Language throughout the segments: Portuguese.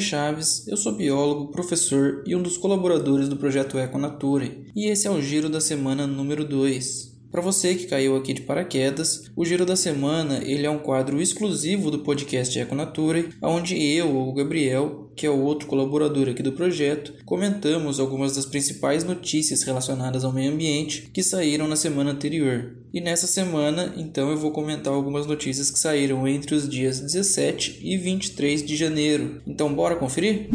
Antônio Chaves, eu sou biólogo, professor e um dos colaboradores do projeto Econature, e esse é o Giro da Semana número 2. Para você que caiu aqui de paraquedas, o Giro da Semana ele é um quadro exclusivo do podcast Econature, onde eu ou o Gabriel, que é o outro colaborador aqui do projeto, comentamos algumas das principais notícias relacionadas ao meio ambiente que saíram na semana anterior. E nessa semana, então, eu vou comentar algumas notícias que saíram entre os dias 17 e 23 de janeiro. Então, bora conferir?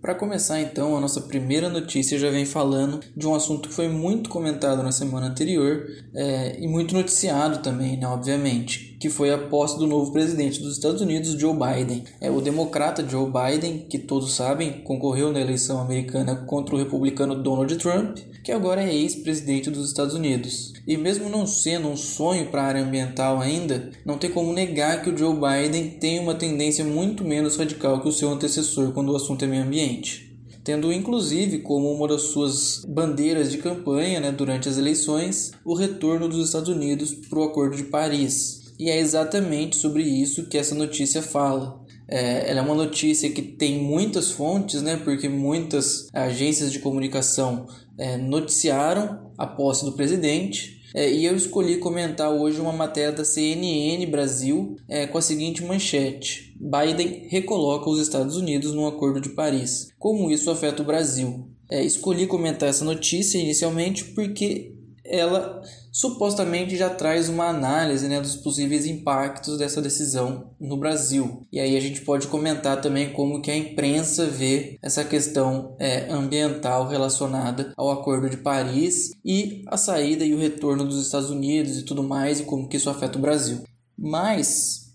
Para começar, então, a nossa primeira notícia já vem falando de um assunto que foi muito comentado na semana anterior é, e muito noticiado também, né, obviamente, que foi a posse do novo presidente dos Estados Unidos, Joe Biden. É o democrata Joe Biden, que todos sabem, concorreu na eleição americana contra o republicano Donald Trump, que agora é ex-presidente dos Estados Unidos. E mesmo não sendo um sonho para a área ambiental ainda, não tem como negar que o Joe Biden tem uma tendência muito menos radical que o seu antecessor quando o assunto é meio ambiente tendo inclusive como uma das suas bandeiras de campanha né, durante as eleições o retorno dos Estados Unidos para o Acordo de Paris. E é exatamente sobre isso que essa notícia fala. É, ela é uma notícia que tem muitas fontes, né, porque muitas agências de comunicação é, noticiaram a posse do presidente é, e eu escolhi comentar hoje uma matéria da CNN Brasil é, com a seguinte manchete: Biden recoloca os Estados Unidos no Acordo de Paris. Como isso afeta o Brasil? É, escolhi comentar essa notícia inicialmente porque ela supostamente já traz uma análise né, dos possíveis impactos dessa decisão no Brasil. E aí a gente pode comentar também como que a imprensa vê essa questão é, ambiental relacionada ao Acordo de Paris e a saída e o retorno dos Estados Unidos e tudo mais e como que isso afeta o Brasil. Mas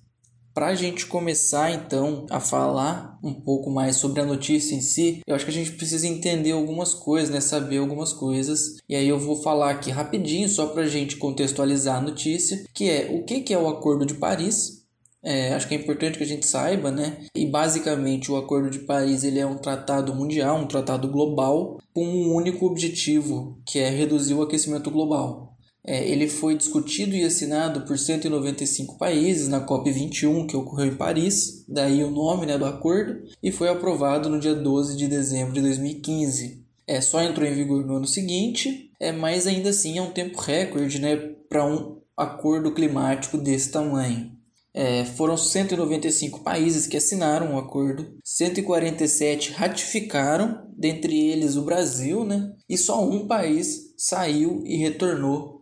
para a gente começar então a falar um pouco mais sobre a notícia em si, eu acho que a gente precisa entender algumas coisas, né? saber algumas coisas. E aí eu vou falar aqui rapidinho, só para a gente contextualizar a notícia, que é o que, que é o Acordo de Paris, é, acho que é importante que a gente saiba, né? E basicamente o Acordo de Paris ele é um tratado mundial, um tratado global, com um único objetivo, que é reduzir o aquecimento global. É, ele foi discutido e assinado por 195 países na COP21, que ocorreu em Paris, daí o nome né, do acordo, e foi aprovado no dia 12 de dezembro de 2015. É, só entrou em vigor no ano seguinte, é, mas ainda assim é um tempo recorde né, para um acordo climático desse tamanho. É, foram 195 países que assinaram o acordo, 147 ratificaram, dentre eles o Brasil, né? e só um país saiu e retornou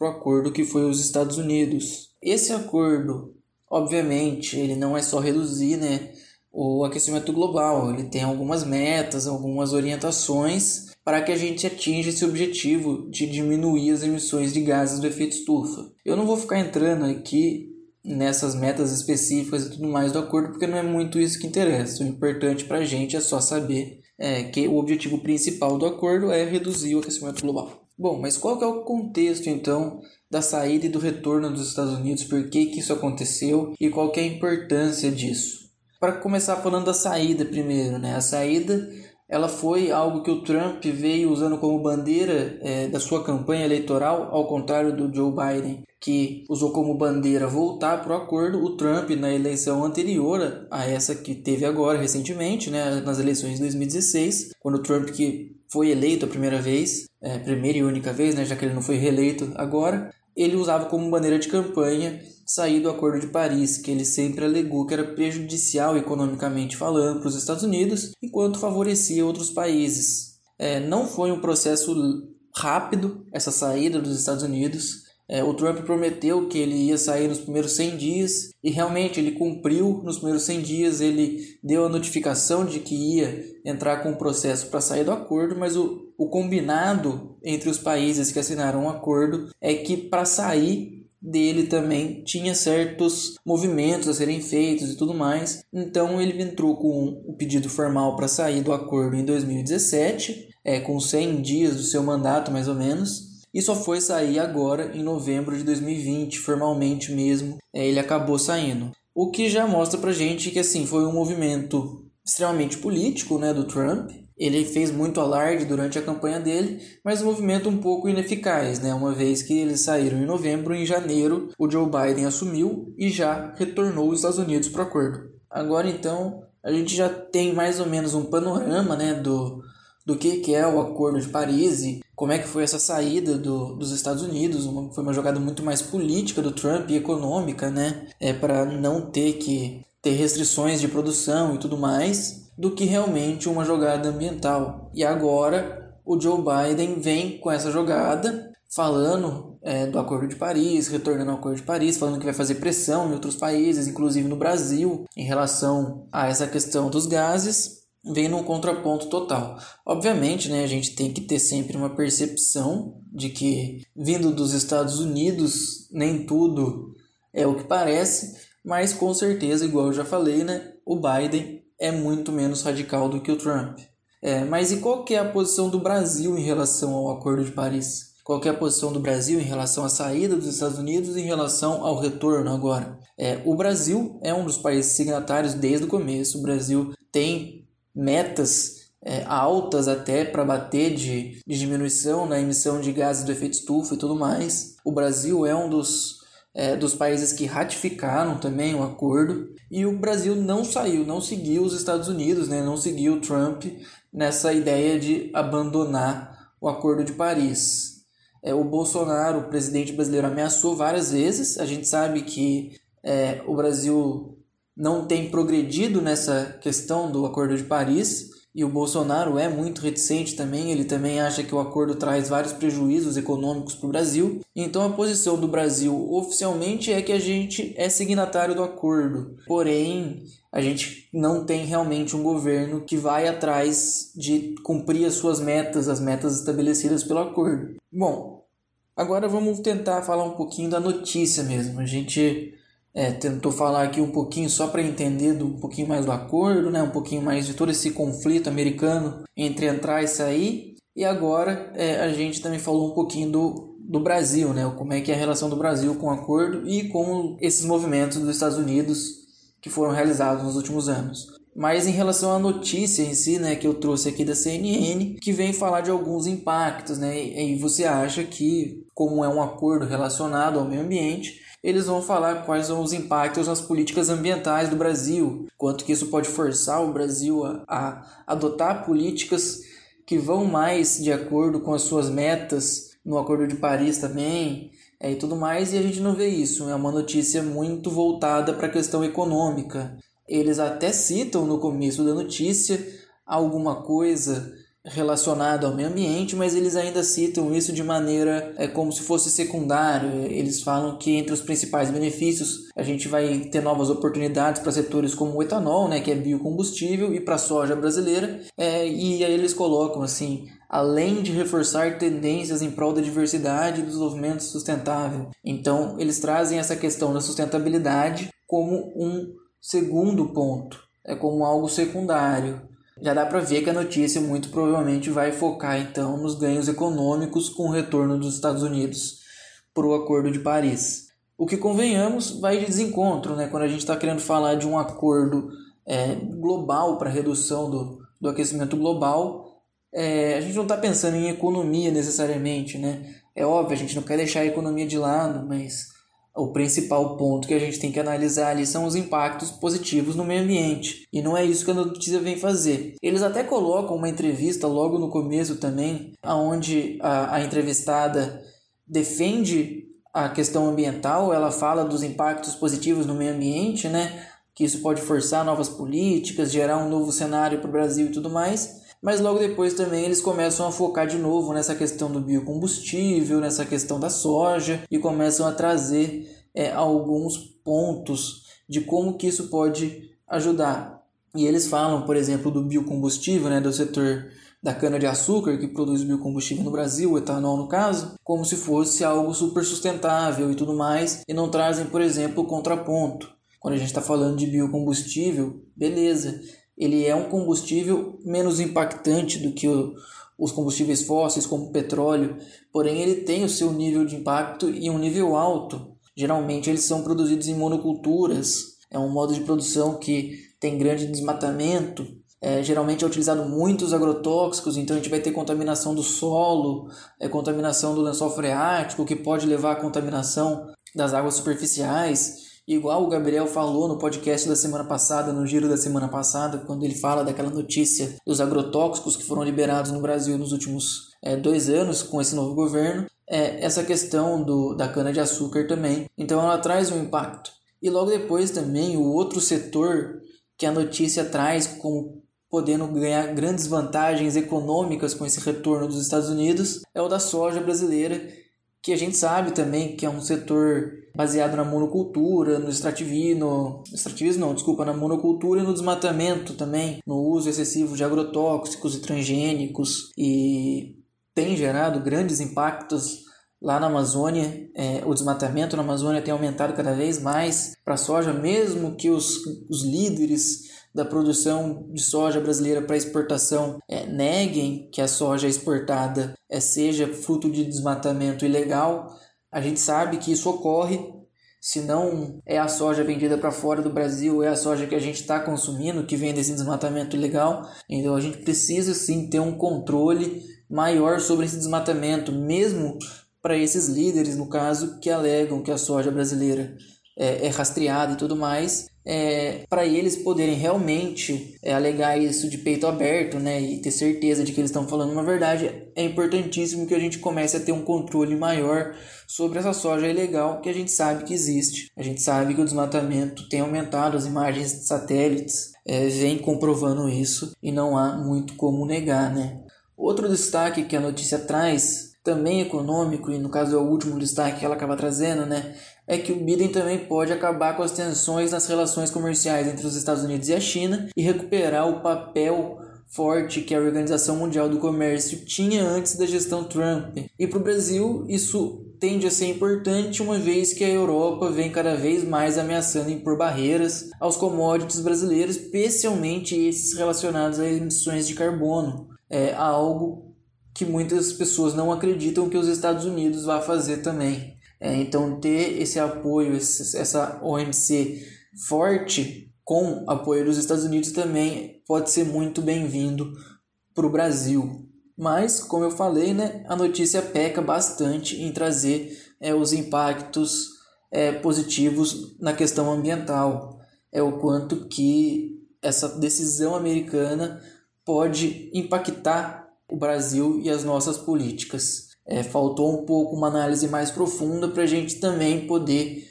para o acordo que foi os Estados Unidos. Esse acordo, obviamente, ele não é só reduzir né, o aquecimento global, ele tem algumas metas, algumas orientações para que a gente atinja esse objetivo de diminuir as emissões de gases do efeito estufa. Eu não vou ficar entrando aqui nessas metas específicas e tudo mais do acordo, porque não é muito isso que interessa. O importante para a gente é só saber é, que o objetivo principal do acordo é reduzir o aquecimento global. Bom, mas qual que é o contexto então da saída e do retorno dos Estados Unidos? Por que, que isso aconteceu e qual que é a importância disso? Para começar falando da saída primeiro, né? A saída ela foi algo que o Trump veio usando como bandeira é, da sua campanha eleitoral, ao contrário do Joe Biden, que usou como bandeira voltar para o acordo. O Trump, na eleição anterior a essa que teve agora, recentemente, né, nas eleições de 2016, quando o Trump que foi eleito a primeira vez, é, primeira e única vez, né, já que ele não foi reeleito agora, ele usava como bandeira de campanha sair do Acordo de Paris, que ele sempre alegou que era prejudicial economicamente falando para os Estados Unidos, enquanto favorecia outros países. É, não foi um processo rápido essa saída dos Estados Unidos. É, o Trump prometeu que ele ia sair nos primeiros 100 dias e realmente ele cumpriu nos primeiros 100 dias. Ele deu a notificação de que ia entrar com o processo para sair do acordo, mas o, o combinado entre os países que assinaram o um acordo é que para sair dele também tinha certos movimentos a serem feitos e tudo mais. Então ele entrou com o pedido formal para sair do acordo em 2017, é, com 100 dias do seu mandato mais ou menos e só foi sair agora em novembro de 2020, formalmente mesmo, é, ele acabou saindo. O que já mostra pra gente que assim foi um movimento extremamente político, né, do Trump. Ele fez muito alarde durante a campanha dele, mas um movimento um pouco ineficaz, né? Uma vez que eles saíram em novembro, em janeiro, o Joe Biden assumiu e já retornou os Estados Unidos para o acordo. Agora então, a gente já tem mais ou menos um panorama né, do, do que, que é o Acordo de Paris e como é que foi essa saída do, dos Estados Unidos. Uma, foi uma jogada muito mais política do Trump e econômica, né? É, para não ter que ter restrições de produção e tudo mais, do que realmente uma jogada ambiental. E agora o Joe Biden vem com essa jogada, falando é, do Acordo de Paris, retornando ao Acordo de Paris, falando que vai fazer pressão em outros países, inclusive no Brasil, em relação a essa questão dos gases vem num contraponto total. Obviamente, né, a gente tem que ter sempre uma percepção de que vindo dos Estados Unidos nem tudo é o que parece, mas com certeza, igual eu já falei, né, o Biden é muito menos radical do que o Trump. É, mas e qual que é a posição do Brasil em relação ao Acordo de Paris? Qual é a posição do Brasil em relação à saída dos Estados Unidos em relação ao retorno agora? É, o Brasil é um dos países signatários desde o começo. O Brasil tem metas é, altas até para bater de, de diminuição na emissão de gases do efeito estufa e tudo mais. O Brasil é um dos, é, dos países que ratificaram também o acordo e o Brasil não saiu, não seguiu os Estados Unidos, né, não seguiu o Trump nessa ideia de abandonar o Acordo de Paris. É, o Bolsonaro, o presidente brasileiro, ameaçou várias vezes. A gente sabe que é, o Brasil não tem progredido nessa questão do Acordo de Paris. E o Bolsonaro é muito reticente também, ele também acha que o acordo traz vários prejuízos econômicos para o Brasil. Então a posição do Brasil oficialmente é que a gente é signatário do acordo, porém a gente não tem realmente um governo que vai atrás de cumprir as suas metas, as metas estabelecidas pelo acordo. Bom, agora vamos tentar falar um pouquinho da notícia mesmo. A gente é, tentou falar aqui um pouquinho só para entender do, um pouquinho mais do acordo, né? um pouquinho mais de todo esse conflito americano entre entrar e sair. E agora é, a gente também falou um pouquinho do, do Brasil, né? como é que é a relação do Brasil com o acordo e com esses movimentos dos Estados Unidos que foram realizados nos últimos anos. Mas em relação à notícia em si, né, que eu trouxe aqui da CNN, que vem falar de alguns impactos, né, e você acha que, como é um acordo relacionado ao meio ambiente, eles vão falar quais são os impactos nas políticas ambientais do Brasil, quanto que isso pode forçar o Brasil a, a adotar políticas que vão mais de acordo com as suas metas no Acordo de Paris também é, e tudo mais, e a gente não vê isso. É uma notícia muito voltada para a questão econômica. Eles até citam no começo da notícia alguma coisa relacionado ao meio ambiente, mas eles ainda citam isso de maneira é, como se fosse secundário. Eles falam que entre os principais benefícios a gente vai ter novas oportunidades para setores como o etanol, né, que é biocombustível, e para a soja brasileira. É, e aí eles colocam assim, além de reforçar tendências em prol da diversidade e do desenvolvimento sustentável. Então eles trazem essa questão da sustentabilidade como um segundo ponto, é como algo secundário já dá para ver que a notícia muito provavelmente vai focar então nos ganhos econômicos com o retorno dos Estados Unidos para o Acordo de Paris. O que convenhamos vai de desencontro, né? Quando a gente está querendo falar de um acordo é, global para redução do, do aquecimento global, é, a gente não está pensando em economia necessariamente, né? É óbvio, a gente não quer deixar a economia de lado, mas o principal ponto que a gente tem que analisar ali são os impactos positivos no meio ambiente. E não é isso que a notícia vem fazer. Eles até colocam uma entrevista logo no começo também, onde a, a entrevistada defende a questão ambiental, ela fala dos impactos positivos no meio ambiente, né? Que isso pode forçar novas políticas, gerar um novo cenário para o Brasil e tudo mais. Mas logo depois também eles começam a focar de novo nessa questão do biocombustível, nessa questão da soja e começam a trazer é, alguns pontos de como que isso pode ajudar. E eles falam, por exemplo, do biocombustível, né, do setor da cana-de-açúcar que produz biocombustível no Brasil, o etanol no caso, como se fosse algo super sustentável e tudo mais, e não trazem, por exemplo, o contraponto. Quando a gente está falando de biocombustível, beleza, ele é um combustível menos impactante do que o, os combustíveis fósseis, como o petróleo, porém ele tem o seu nível de impacto e um nível alto. Geralmente eles são produzidos em monoculturas, é um modo de produção que tem grande desmatamento, é, geralmente é utilizado muitos agrotóxicos, então a gente vai ter contaminação do solo, é, contaminação do lençol freático, que pode levar à contaminação das águas superficiais Igual o Gabriel falou no podcast da semana passada, no giro da semana passada, quando ele fala daquela notícia dos agrotóxicos que foram liberados no Brasil nos últimos é, dois anos com esse novo governo, é, essa questão do, da cana-de-açúcar também. Então ela traz um impacto. E logo depois também o outro setor que a notícia traz como podendo ganhar grandes vantagens econômicas com esse retorno dos Estados Unidos é o da soja brasileira, que a gente sabe também que é um setor baseado na monocultura, no extrativismo, extrativismo não, desculpa, na monocultura e no desmatamento também, no uso excessivo de agrotóxicos e transgênicos e tem gerado grandes impactos lá na Amazônia. É, o desmatamento na Amazônia tem aumentado cada vez mais para a soja, mesmo que os, os líderes da produção de soja brasileira para exportação é, neguem que a soja exportada é, seja fruto de desmatamento ilegal, a gente sabe que isso ocorre. Se não é a soja vendida para fora do Brasil, é a soja que a gente está consumindo que vem desse desmatamento ilegal. Então a gente precisa sim ter um controle maior sobre esse desmatamento, mesmo para esses líderes, no caso, que alegam que a soja brasileira é, é rastreada e tudo mais, é, para eles poderem realmente é, alegar isso de peito aberto né, e ter certeza de que eles estão falando uma verdade, é importantíssimo que a gente comece a ter um controle maior sobre essa soja ilegal que a gente sabe que existe. A gente sabe que o desmatamento tem aumentado, as imagens de satélites é, vêm comprovando isso e não há muito como negar. Né? Outro destaque que a notícia traz também econômico, e no caso é o último destaque que ela acaba trazendo, né, é que o Biden também pode acabar com as tensões nas relações comerciais entre os Estados Unidos e a China e recuperar o papel forte que a Organização Mundial do Comércio tinha antes da gestão Trump. E para o Brasil, isso tende a ser importante uma vez que a Europa vem cada vez mais ameaçando impor barreiras aos commodities brasileiros, especialmente esses relacionados a emissões de carbono. É algo que muitas pessoas não acreditam que os Estados Unidos vá fazer também. É, então, ter esse apoio, essa OMC forte, com apoio dos Estados Unidos, também pode ser muito bem-vindo para o Brasil. Mas, como eu falei, né, a notícia peca bastante em trazer é, os impactos é, positivos na questão ambiental. É o quanto que essa decisão americana pode impactar o Brasil e as nossas políticas. É, faltou um pouco uma análise mais profunda para a gente também poder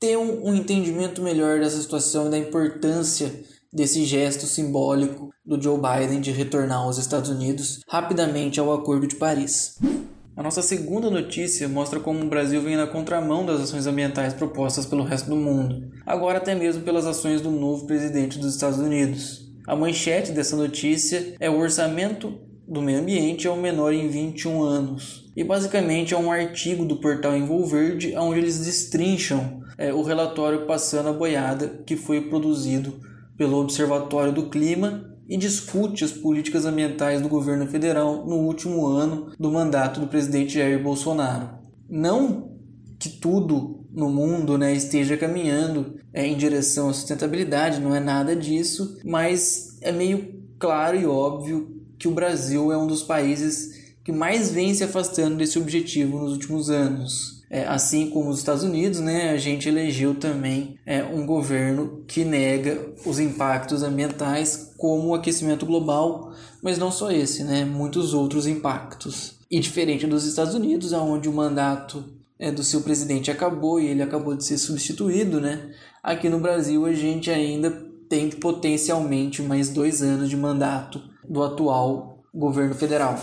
ter um, um entendimento melhor dessa situação e da importância desse gesto simbólico do Joe Biden de retornar aos Estados Unidos rapidamente ao Acordo de Paris. A nossa segunda notícia mostra como o Brasil vem na contramão das ações ambientais propostas pelo resto do mundo, agora até mesmo pelas ações do novo presidente dos Estados Unidos. A manchete dessa notícia é o orçamento do meio ambiente é o menor em 21 anos. E basicamente é um artigo do portal Envolverde onde eles destrincham é, o relatório Passando a Boiada que foi produzido pelo Observatório do Clima e discute as políticas ambientais do governo federal no último ano do mandato do presidente Jair Bolsonaro. Não que tudo no mundo né, esteja caminhando é, em direção à sustentabilidade, não é nada disso, mas é meio claro e óbvio que o Brasil é um dos países que mais vem se afastando desse objetivo nos últimos anos. É, assim como os Estados Unidos, né, a gente elegeu também é, um governo que nega os impactos ambientais, como o aquecimento global, mas não só esse, né, muitos outros impactos. E diferente dos Estados Unidos, onde o mandato é, do seu presidente acabou e ele acabou de ser substituído, né, aqui no Brasil a gente ainda tem potencialmente mais dois anos de mandato do atual governo federal,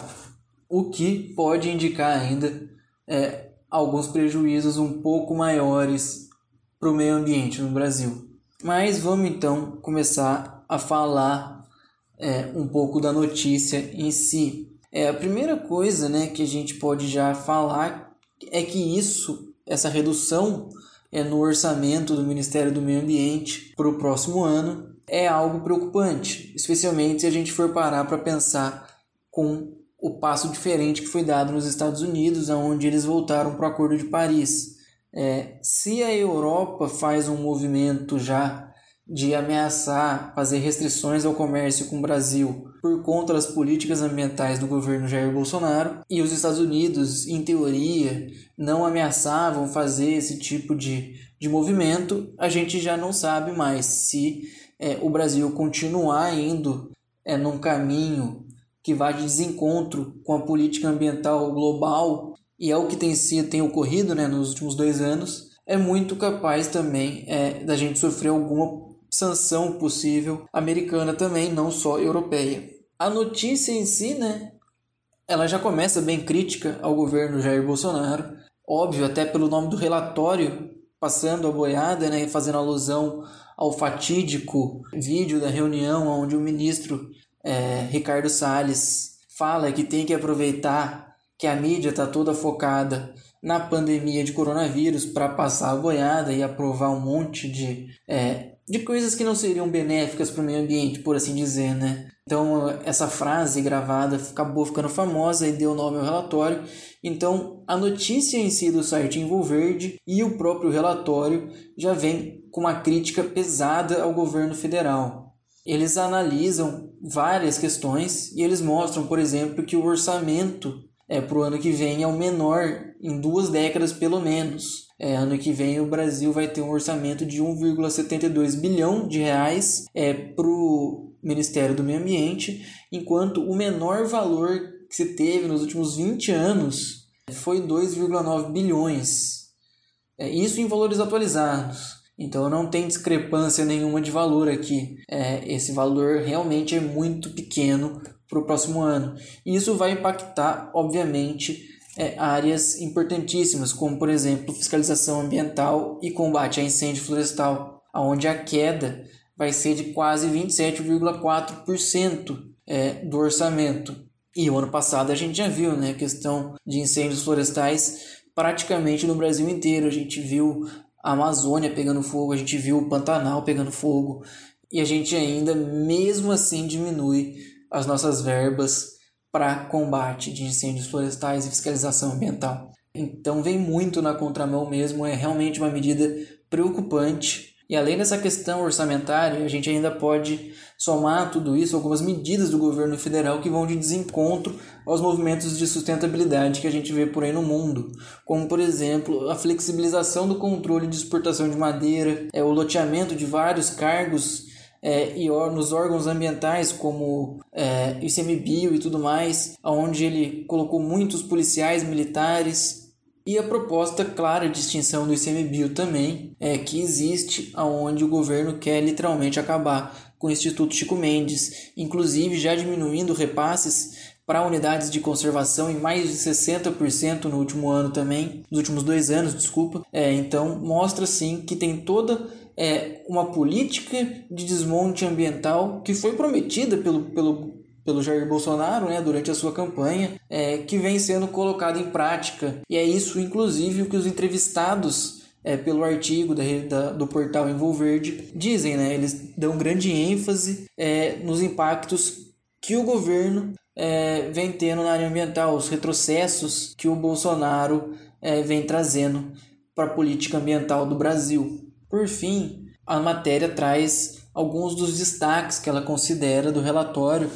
o que pode indicar ainda é, alguns prejuízos um pouco maiores para o meio ambiente no Brasil. Mas vamos então começar a falar é, um pouco da notícia em si. É, a primeira coisa né, que a gente pode já falar é que isso, essa redução é, no orçamento do Ministério do Meio Ambiente para o próximo ano é algo preocupante, especialmente se a gente for parar para pensar com o passo diferente que foi dado nos Estados Unidos, onde eles voltaram para o Acordo de Paris. É, se a Europa faz um movimento já de ameaçar fazer restrições ao comércio com o Brasil por conta das políticas ambientais do governo Jair Bolsonaro, e os Estados Unidos, em teoria, não ameaçavam fazer esse tipo de de movimento, a gente já não sabe mais se é, o Brasil continuar indo é, num caminho que vai de desencontro com a política ambiental global, e é o que tem sido tem ocorrido né, nos últimos dois anos, é muito capaz também é, da gente sofrer alguma sanção possível americana também, não só europeia. A notícia em si, né, ela já começa bem crítica ao governo Jair Bolsonaro, óbvio, até pelo nome do relatório, passando a boiada, né, fazendo alusão ao fatídico vídeo da reunião onde o ministro é, Ricardo Salles fala que tem que aproveitar que a mídia está toda focada na pandemia de coronavírus para passar a boiada e aprovar um monte de, é, de coisas que não seriam benéficas para o meio ambiente, por assim dizer, né? Então, essa frase gravada acabou ficando famosa e deu nome ao relatório. Então, a notícia em si do site Envolverde e o próprio relatório já vem com uma crítica pesada ao governo federal. Eles analisam várias questões e eles mostram, por exemplo, que o orçamento é, para o ano que vem é o menor em duas décadas pelo menos. É, ano que vem o Brasil vai ter um orçamento de 1,72 bilhão de reais é, para o Ministério do Meio Ambiente, enquanto o menor valor que se teve nos últimos 20 anos foi 2,9 bilhões. É, isso em valores atualizados. Então não tem discrepância nenhuma de valor aqui. É, esse valor realmente é muito pequeno para o próximo ano. E isso vai impactar, obviamente, é, áreas importantíssimas, como por exemplo fiscalização ambiental e combate a incêndio florestal, onde a queda vai ser de quase 27,4% é, do orçamento. E o ano passado a gente já viu, né, a questão de incêndios florestais praticamente no Brasil inteiro. A gente viu a Amazônia pegando fogo, a gente viu o Pantanal pegando fogo, e a gente ainda, mesmo assim, diminui as nossas verbas para combate de incêndios florestais e fiscalização ambiental. Então vem muito na contramão mesmo, é realmente uma medida preocupante e além dessa questão orçamentária, a gente ainda pode somar tudo isso algumas medidas do governo federal que vão de desencontro aos movimentos de sustentabilidade que a gente vê por aí no mundo, como por exemplo a flexibilização do controle de exportação de madeira, é, o loteamento de vários cargos é, e nos órgãos ambientais como é, ICMBio e tudo mais, onde ele colocou muitos policiais militares e a proposta clara de extinção do ICMBio também é que existe aonde o governo quer literalmente acabar com o Instituto Chico Mendes, inclusive já diminuindo repasses para unidades de conservação em mais de 60% no último ano também, nos últimos dois anos, desculpa. É, então mostra sim que tem toda é, uma política de desmonte ambiental que foi prometida pelo, pelo pelo Jair Bolsonaro né, durante a sua campanha, é, que vem sendo colocado em prática. E é isso, inclusive, o que os entrevistados é, pelo artigo da, da, do portal Envolverde dizem, né? Eles dão grande ênfase é, nos impactos que o governo é, vem tendo na área ambiental, os retrocessos que o Bolsonaro é, vem trazendo para a política ambiental do Brasil. Por fim, a matéria traz alguns dos destaques que ela considera do relatório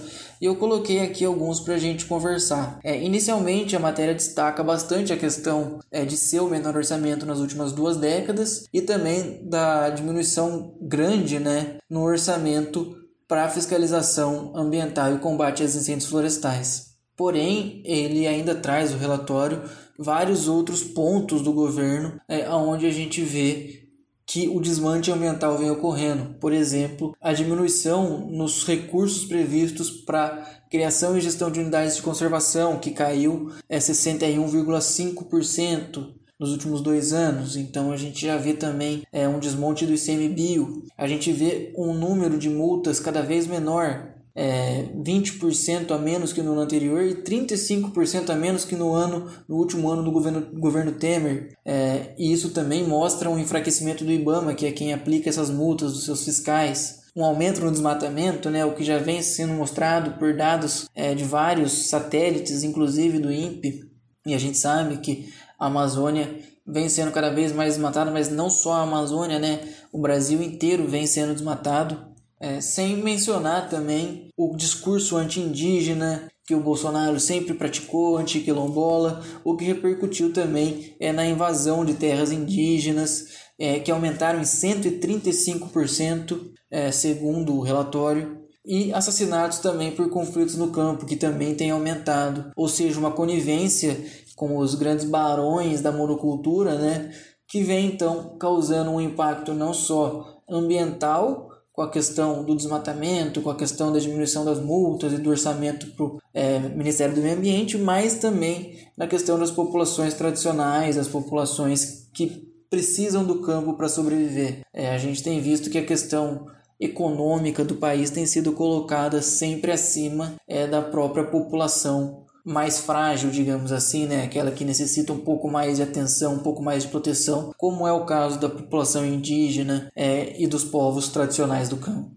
e eu coloquei aqui alguns para a gente conversar. É, inicialmente, a matéria destaca bastante a questão é, de ser o menor orçamento nas últimas duas décadas e também da diminuição grande né, no orçamento para fiscalização ambiental e combate aos incêndios florestais. Porém, ele ainda traz o relatório vários outros pontos do governo é, onde a gente vê que o desmante ambiental vem ocorrendo. Por exemplo, a diminuição nos recursos previstos para criação e gestão de unidades de conservação, que caiu é 61,5% nos últimos dois anos. Então a gente já vê também é, um desmonte do ICMBio. A gente vê um número de multas cada vez menor é, 20% a menos que no ano anterior e 35% a menos que no ano no último ano do governo, governo Temer. É, e isso também mostra um enfraquecimento do IBAMA, que é quem aplica essas multas dos seus fiscais. Um aumento no desmatamento, né, o que já vem sendo mostrado por dados é, de vários satélites, inclusive do INPE. E a gente sabe que a Amazônia vem sendo cada vez mais desmatada, mas não só a Amazônia, né? O Brasil inteiro vem sendo desmatado. É, sem mencionar também o discurso anti-indígena que o Bolsonaro sempre praticou, anti-quilombola, o que repercutiu também é na invasão de terras indígenas, é, que aumentaram em 135%, é, segundo o relatório, e assassinatos também por conflitos no campo, que também tem aumentado, ou seja, uma conivência com os grandes barões da monocultura, né, que vem então causando um impacto não só ambiental, com a questão do desmatamento, com a questão da diminuição das multas e do orçamento para o é, Ministério do Meio Ambiente, mas também na questão das populações tradicionais, as populações que precisam do campo para sobreviver. É, a gente tem visto que a questão econômica do país tem sido colocada sempre acima é, da própria população mais frágil, digamos assim, né? aquela que necessita um pouco mais de atenção, um pouco mais de proteção, como é o caso da população indígena é, e dos povos tradicionais do campo.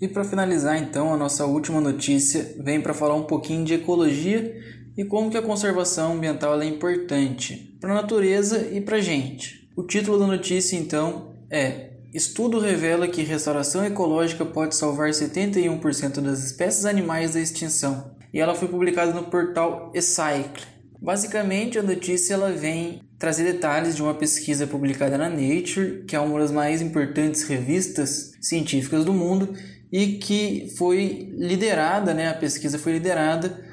E para finalizar, então, a nossa última notícia vem para falar um pouquinho de ecologia e como que a conservação ambiental é importante para a natureza e para a gente. O título da notícia, então, é Estudo revela que restauração ecológica pode salvar 71% das espécies animais da extinção e ela foi publicada no portal Ecycle. Basicamente, a notícia ela vem trazer detalhes de uma pesquisa publicada na Nature, que é uma das mais importantes revistas científicas do mundo e que foi liderada, né, a pesquisa foi liderada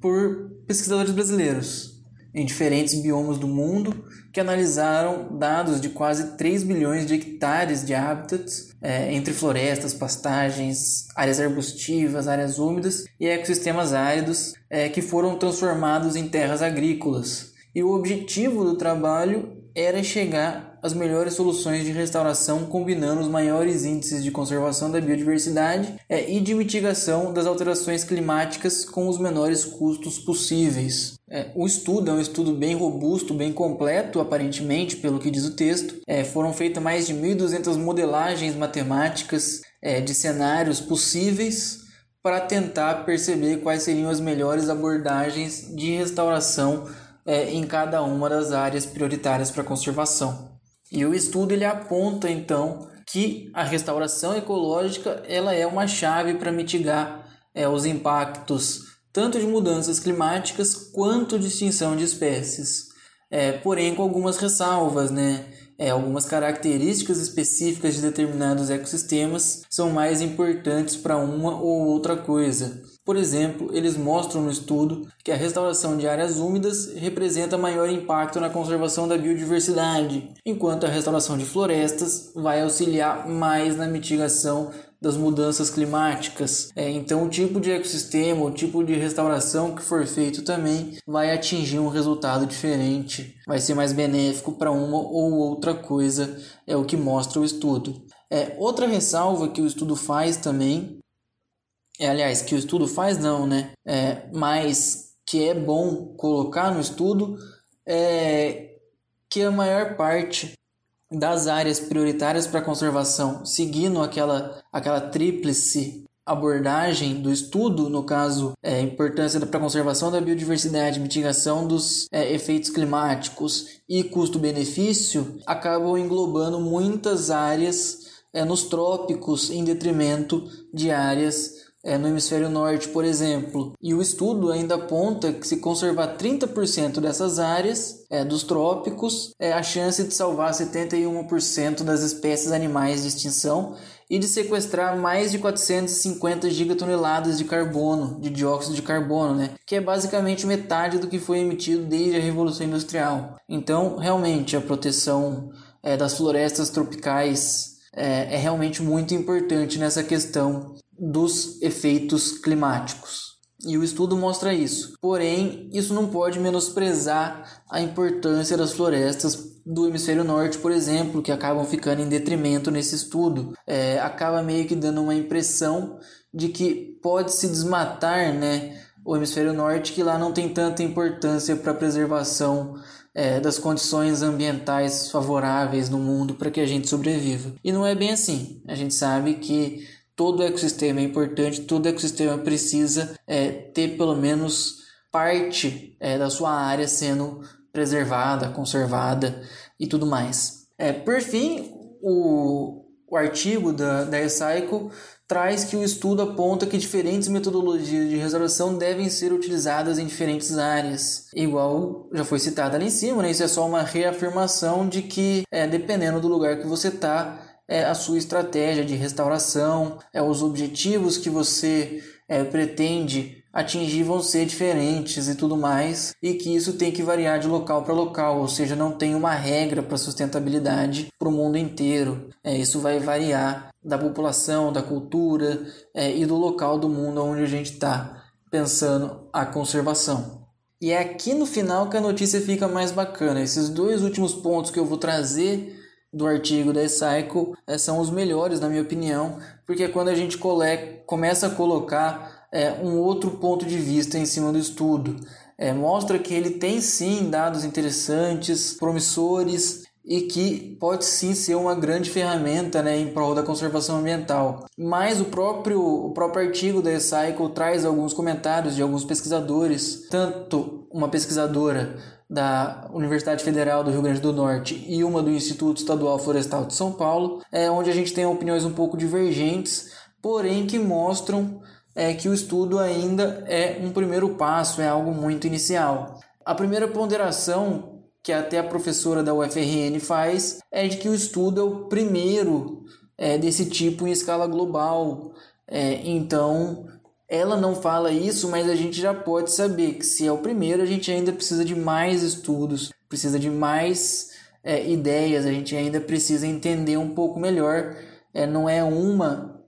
por pesquisadores brasileiros em diferentes biomas do mundo que analisaram dados de quase 3 bilhões de hectares de hábitats é, entre florestas, pastagens, áreas arbustivas, áreas úmidas e ecossistemas áridos é, que foram transformados em terras agrícolas. E o objetivo do trabalho era chegar às melhores soluções de restauração, combinando os maiores índices de conservação da biodiversidade é, e de mitigação das alterações climáticas com os menores custos possíveis. É, o estudo é um estudo bem robusto, bem completo, aparentemente, pelo que diz o texto. É, foram feitas mais de 1.200 modelagens matemáticas é, de cenários possíveis para tentar perceber quais seriam as melhores abordagens de restauração em cada uma das áreas prioritárias para conservação. E o estudo ele aponta então que a restauração ecológica ela é uma chave para mitigar é, os impactos tanto de mudanças climáticas quanto de extinção de espécies. É, porém com algumas ressalvas, né? É, algumas características específicas de determinados ecossistemas são mais importantes para uma ou outra coisa. Por exemplo, eles mostram no estudo que a restauração de áreas úmidas representa maior impacto na conservação da biodiversidade, enquanto a restauração de florestas vai auxiliar mais na mitigação das mudanças climáticas. É, então, o tipo de ecossistema, o tipo de restauração que for feito também vai atingir um resultado diferente, vai ser mais benéfico para uma ou outra coisa, é o que mostra o estudo. É, outra ressalva que o estudo faz também é, aliás, que o estudo faz não, né? É, mas que é bom colocar no estudo é que a maior parte das áreas prioritárias para conservação, seguindo aquela, aquela tríplice abordagem do estudo, no caso, é, importância para a conservação da biodiversidade, mitigação dos é, efeitos climáticos e custo-benefício, acabam englobando muitas áreas é, nos trópicos em detrimento de áreas é, no hemisfério norte, por exemplo. E o estudo ainda aponta que se conservar 30% dessas áreas é, dos trópicos, é a chance de salvar 71% das espécies animais de extinção e de sequestrar mais de 450 gigatoneladas de carbono, de dióxido de carbono, né? que é basicamente metade do que foi emitido desde a Revolução Industrial. Então, realmente, a proteção é, das florestas tropicais é, é realmente muito importante nessa questão dos efeitos climáticos. E o estudo mostra isso. Porém, isso não pode menosprezar a importância das florestas do hemisfério norte, por exemplo, que acabam ficando em detrimento nesse estudo. É, acaba meio que dando uma impressão de que pode se desmatar né, o hemisfério norte, que lá não tem tanta importância para a preservação é, das condições ambientais favoráveis no mundo para que a gente sobreviva. E não é bem assim. A gente sabe que todo ecossistema é importante, todo ecossistema precisa é, ter pelo menos parte é, da sua área sendo preservada, conservada e tudo mais. É, por fim, o, o artigo da, da E-Cycle traz que o estudo aponta que diferentes metodologias de restauração devem ser utilizadas em diferentes áreas. Igual já foi citado ali em cima, né? isso é só uma reafirmação de que, é, dependendo do lugar que você está, é, a sua estratégia de restauração, é, os objetivos que você é, pretende atingir vão ser diferentes e tudo mais, e que isso tem que variar de local para local, ou seja, não tem uma regra para sustentabilidade para o mundo inteiro. É, isso vai variar da população, da cultura é, e do local do mundo onde a gente está pensando a conservação. E é aqui no final que a notícia fica mais bacana. Esses dois últimos pontos que eu vou trazer do artigo da Cycle é, são os melhores, na minha opinião, porque quando a gente cole começa a colocar é, um outro ponto de vista em cima do estudo. É, mostra que ele tem sim dados interessantes, promissores e que pode sim ser uma grande ferramenta né, em prol da conservação ambiental. Mas o próprio, o próprio artigo da Cycle traz alguns comentários de alguns pesquisadores, tanto uma pesquisadora da Universidade Federal do Rio Grande do Norte e uma do Instituto Estadual Florestal de São Paulo, é, onde a gente tem opiniões um pouco divergentes, porém que mostram é que o estudo ainda é um primeiro passo, é algo muito inicial. A primeira ponderação que até a professora da UFRN faz é de que o estudo é o primeiro é, desse tipo em escala global. É, então, ela não fala isso, mas a gente já pode saber que se é o primeiro, a gente ainda precisa de mais estudos, precisa de mais é, ideias, a gente ainda precisa entender um pouco melhor. É, não é uma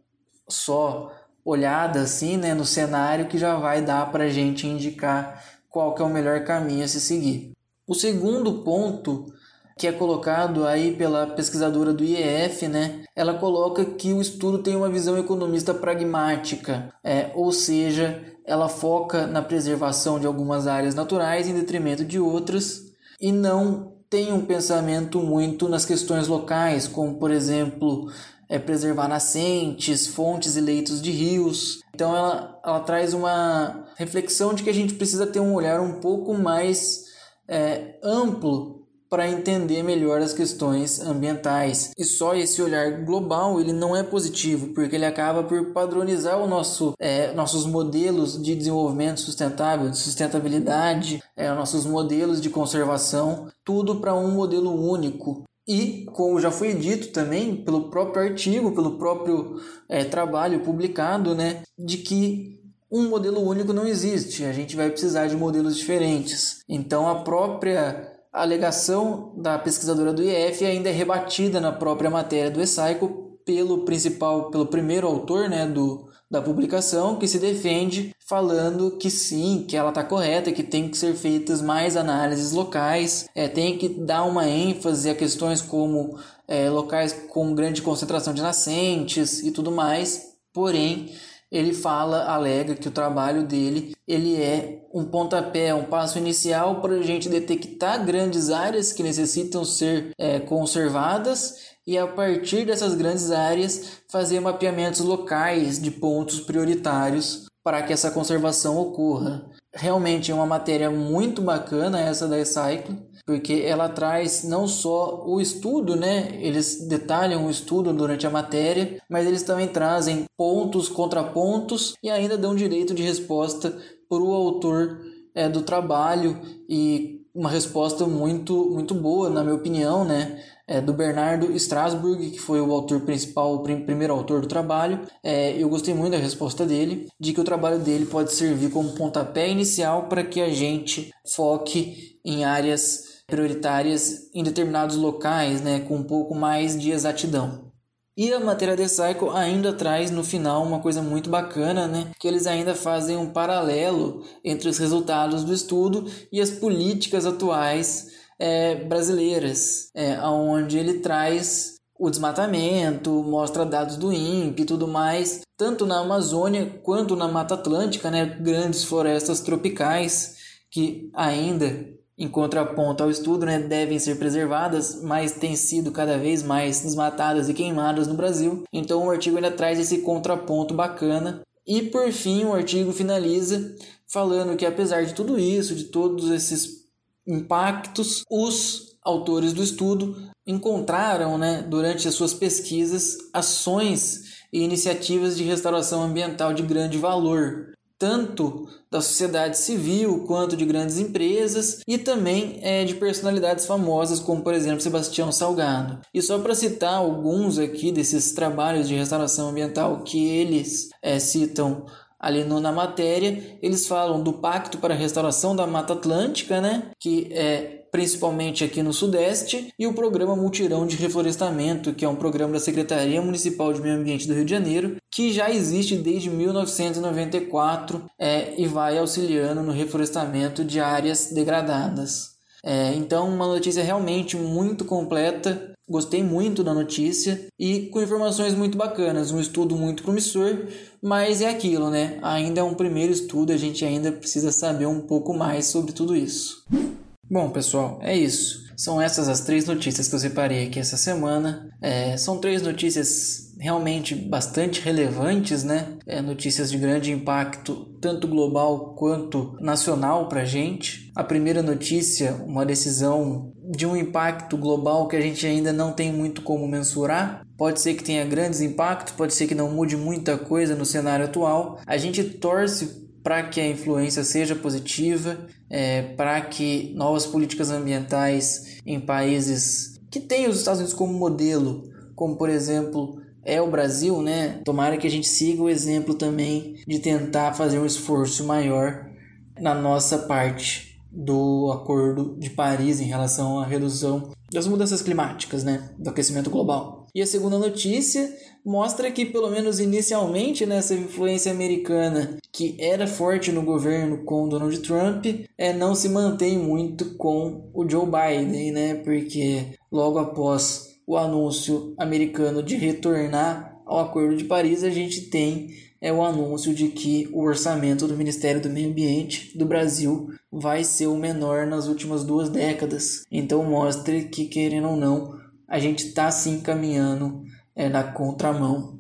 só olhada assim, né, no cenário que já vai dar para a gente indicar qual que é o melhor caminho a se seguir. O segundo ponto que é colocado aí pela pesquisadora do IEF, né? Ela coloca que o estudo tem uma visão economista pragmática, é, ou seja, ela foca na preservação de algumas áreas naturais em detrimento de outras e não tem um pensamento muito nas questões locais, como por exemplo é, preservar nascentes, fontes e leitos de rios. Então ela, ela traz uma reflexão de que a gente precisa ter um olhar um pouco mais é, amplo para entender melhor as questões ambientais. E só esse olhar global ele não é positivo, porque ele acaba por padronizar o nosso, é, nossos modelos de desenvolvimento sustentável, de sustentabilidade, é, nossos modelos de conservação, tudo para um modelo único. E, como já foi dito também pelo próprio artigo, pelo próprio é, trabalho publicado, né, de que um modelo único não existe, a gente vai precisar de modelos diferentes. Então, a própria alegação da pesquisadora do IF ainda é rebatida na própria matéria do E-Cycle pelo principal, pelo primeiro autor né, do, da publicação, que se defende falando que sim, que ela está correta, que tem que ser feitas mais análises locais, é, tem que dar uma ênfase a questões como é, locais com grande concentração de nascentes e tudo mais, porém ele fala, alega que o trabalho dele ele é um pontapé, um passo inicial para a gente detectar grandes áreas que necessitam ser é, conservadas e a partir dessas grandes áreas fazer mapeamentos locais de pontos prioritários para que essa conservação ocorra. Realmente é uma matéria muito bacana essa da Recycle, porque ela traz não só o estudo, né? Eles detalham o estudo durante a matéria, mas eles também trazem pontos, contrapontos e ainda dão direito de resposta para o autor é, do trabalho e uma resposta muito muito boa, na minha opinião, né? é, do Bernardo Strasburg, que foi o autor principal, o primeiro autor do trabalho. É, eu gostei muito da resposta dele, de que o trabalho dele pode servir como pontapé inicial para que a gente foque em áreas prioritárias em determinados locais, né, com um pouco mais de exatidão. E a matéria de Cycle ainda traz no final uma coisa muito bacana, né? Que eles ainda fazem um paralelo entre os resultados do estudo e as políticas atuais é, brasileiras, é, onde ele traz o desmatamento, mostra dados do INPE e tudo mais, tanto na Amazônia quanto na Mata Atlântica, né, grandes florestas tropicais que ainda, em contraponto ao estudo, né, devem ser preservadas, mas têm sido cada vez mais desmatadas e queimadas no Brasil. Então o artigo ainda traz esse contraponto bacana. E por fim, o artigo finaliza falando que apesar de tudo isso, de todos esses impactos, os autores do estudo encontraram, né, durante as suas pesquisas, ações e iniciativas de restauração ambiental de grande valor, tanto da sociedade civil quanto de grandes empresas e também é, de personalidades famosas como por exemplo Sebastião Salgado. E só para citar alguns aqui desses trabalhos de restauração ambiental que eles é, citam ali no, na matéria, eles falam do Pacto para a Restauração da Mata Atlântica, né, que é principalmente aqui no Sudeste, e o Programa Multirão de Reflorestamento, que é um programa da Secretaria Municipal de Meio Ambiente do Rio de Janeiro, que já existe desde 1994 é, e vai auxiliando no reflorestamento de áreas degradadas. É, então, uma notícia realmente muito completa. Gostei muito da notícia e com informações muito bacanas, um estudo muito promissor, mas é aquilo, né? Ainda é um primeiro estudo, a gente ainda precisa saber um pouco mais sobre tudo isso. Bom, pessoal, é isso. São essas as três notícias que eu separei aqui essa semana. É, são três notícias realmente bastante relevantes, né? É, notícias de grande impacto, tanto global quanto nacional para gente. A primeira notícia, uma decisão de um impacto global que a gente ainda não tem muito como mensurar. Pode ser que tenha grandes impactos, pode ser que não mude muita coisa no cenário atual. A gente torce para que a influência seja positiva, é, para que novas políticas ambientais em países que têm os Estados Unidos como modelo, como por exemplo é o Brasil, né? Tomara que a gente siga o exemplo também de tentar fazer um esforço maior na nossa parte do Acordo de Paris em relação à redução das mudanças climáticas, né? Do aquecimento global. E a segunda notícia mostra que, pelo menos inicialmente, né, influência americana que era forte no governo com Donald Trump, é, não se mantém muito com o Joe Biden, né? Porque logo após o anúncio americano de retornar ao Acordo de Paris, a gente tem é o anúncio de que o orçamento do Ministério do Meio Ambiente do Brasil vai ser o menor nas últimas duas décadas. Então mostra que, querendo ou não, a gente está sim caminhando é, na contramão.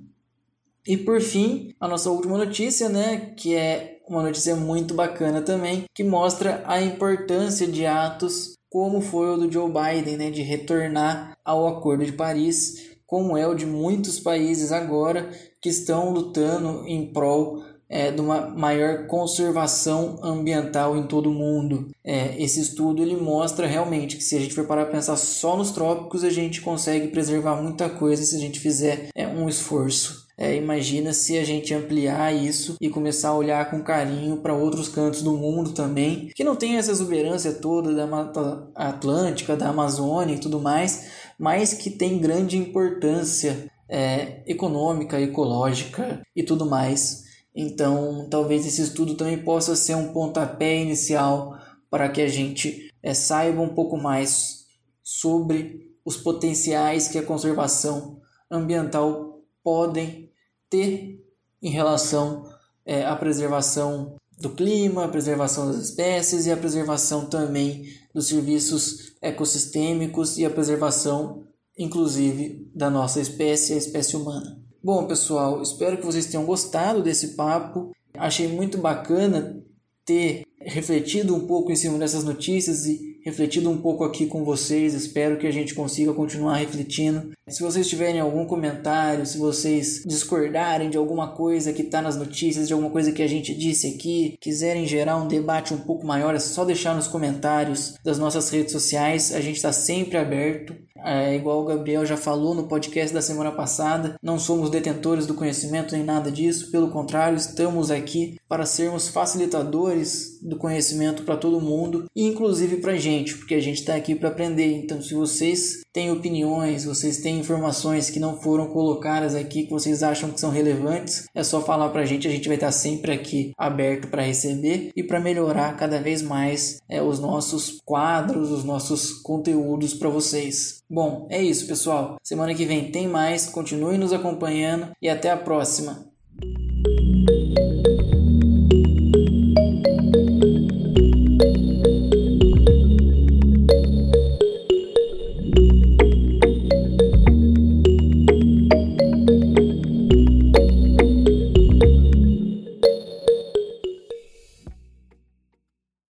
E por fim, a nossa última notícia, né, que é uma notícia muito bacana também, que mostra a importância de atos como foi o do Joe Biden, né, de retornar ao Acordo de Paris, como é o de muitos países agora que estão lutando em prol é, de uma maior conservação ambiental em todo o mundo. É, esse estudo ele mostra realmente que se a gente for parar a pensar só nos trópicos, a gente consegue preservar muita coisa se a gente fizer é, um esforço. É, imagina se a gente ampliar isso e começar a olhar com carinho para outros cantos do mundo também, que não tem essa exuberância toda da Mata Atlântica, da Amazônia e tudo mais, mas que tem grande importância é, econômica, ecológica e tudo mais. Então, talvez esse estudo também possa ser um pontapé inicial para que a gente é, saiba um pouco mais sobre os potenciais que a conservação ambiental podem ter em relação é, à preservação do clima, a preservação das espécies e a preservação também dos serviços ecossistêmicos e a preservação, inclusive, da nossa espécie, a espécie humana. Bom, pessoal, espero que vocês tenham gostado desse papo. Achei muito bacana ter refletido um pouco em cima dessas notícias e refletido um pouco aqui com vocês. Espero que a gente consiga continuar refletindo. Se vocês tiverem algum comentário, se vocês discordarem de alguma coisa que está nas notícias, de alguma coisa que a gente disse aqui, quiserem gerar um debate um pouco maior, é só deixar nos comentários das nossas redes sociais. A gente está sempre aberto. É, igual o Gabriel já falou no podcast da semana passada, não somos detentores do conhecimento nem nada disso, pelo contrário, estamos aqui para sermos facilitadores do conhecimento para todo mundo e inclusive para a gente, porque a gente está aqui para aprender. Então, se vocês têm opiniões, vocês têm informações que não foram colocadas aqui, que vocês acham que são relevantes, é só falar para a gente, a gente vai estar sempre aqui aberto para receber e para melhorar cada vez mais é, os nossos quadros, os nossos conteúdos para vocês. Bom, é isso, pessoal. Semana que vem tem mais. Continue nos acompanhando e até a próxima.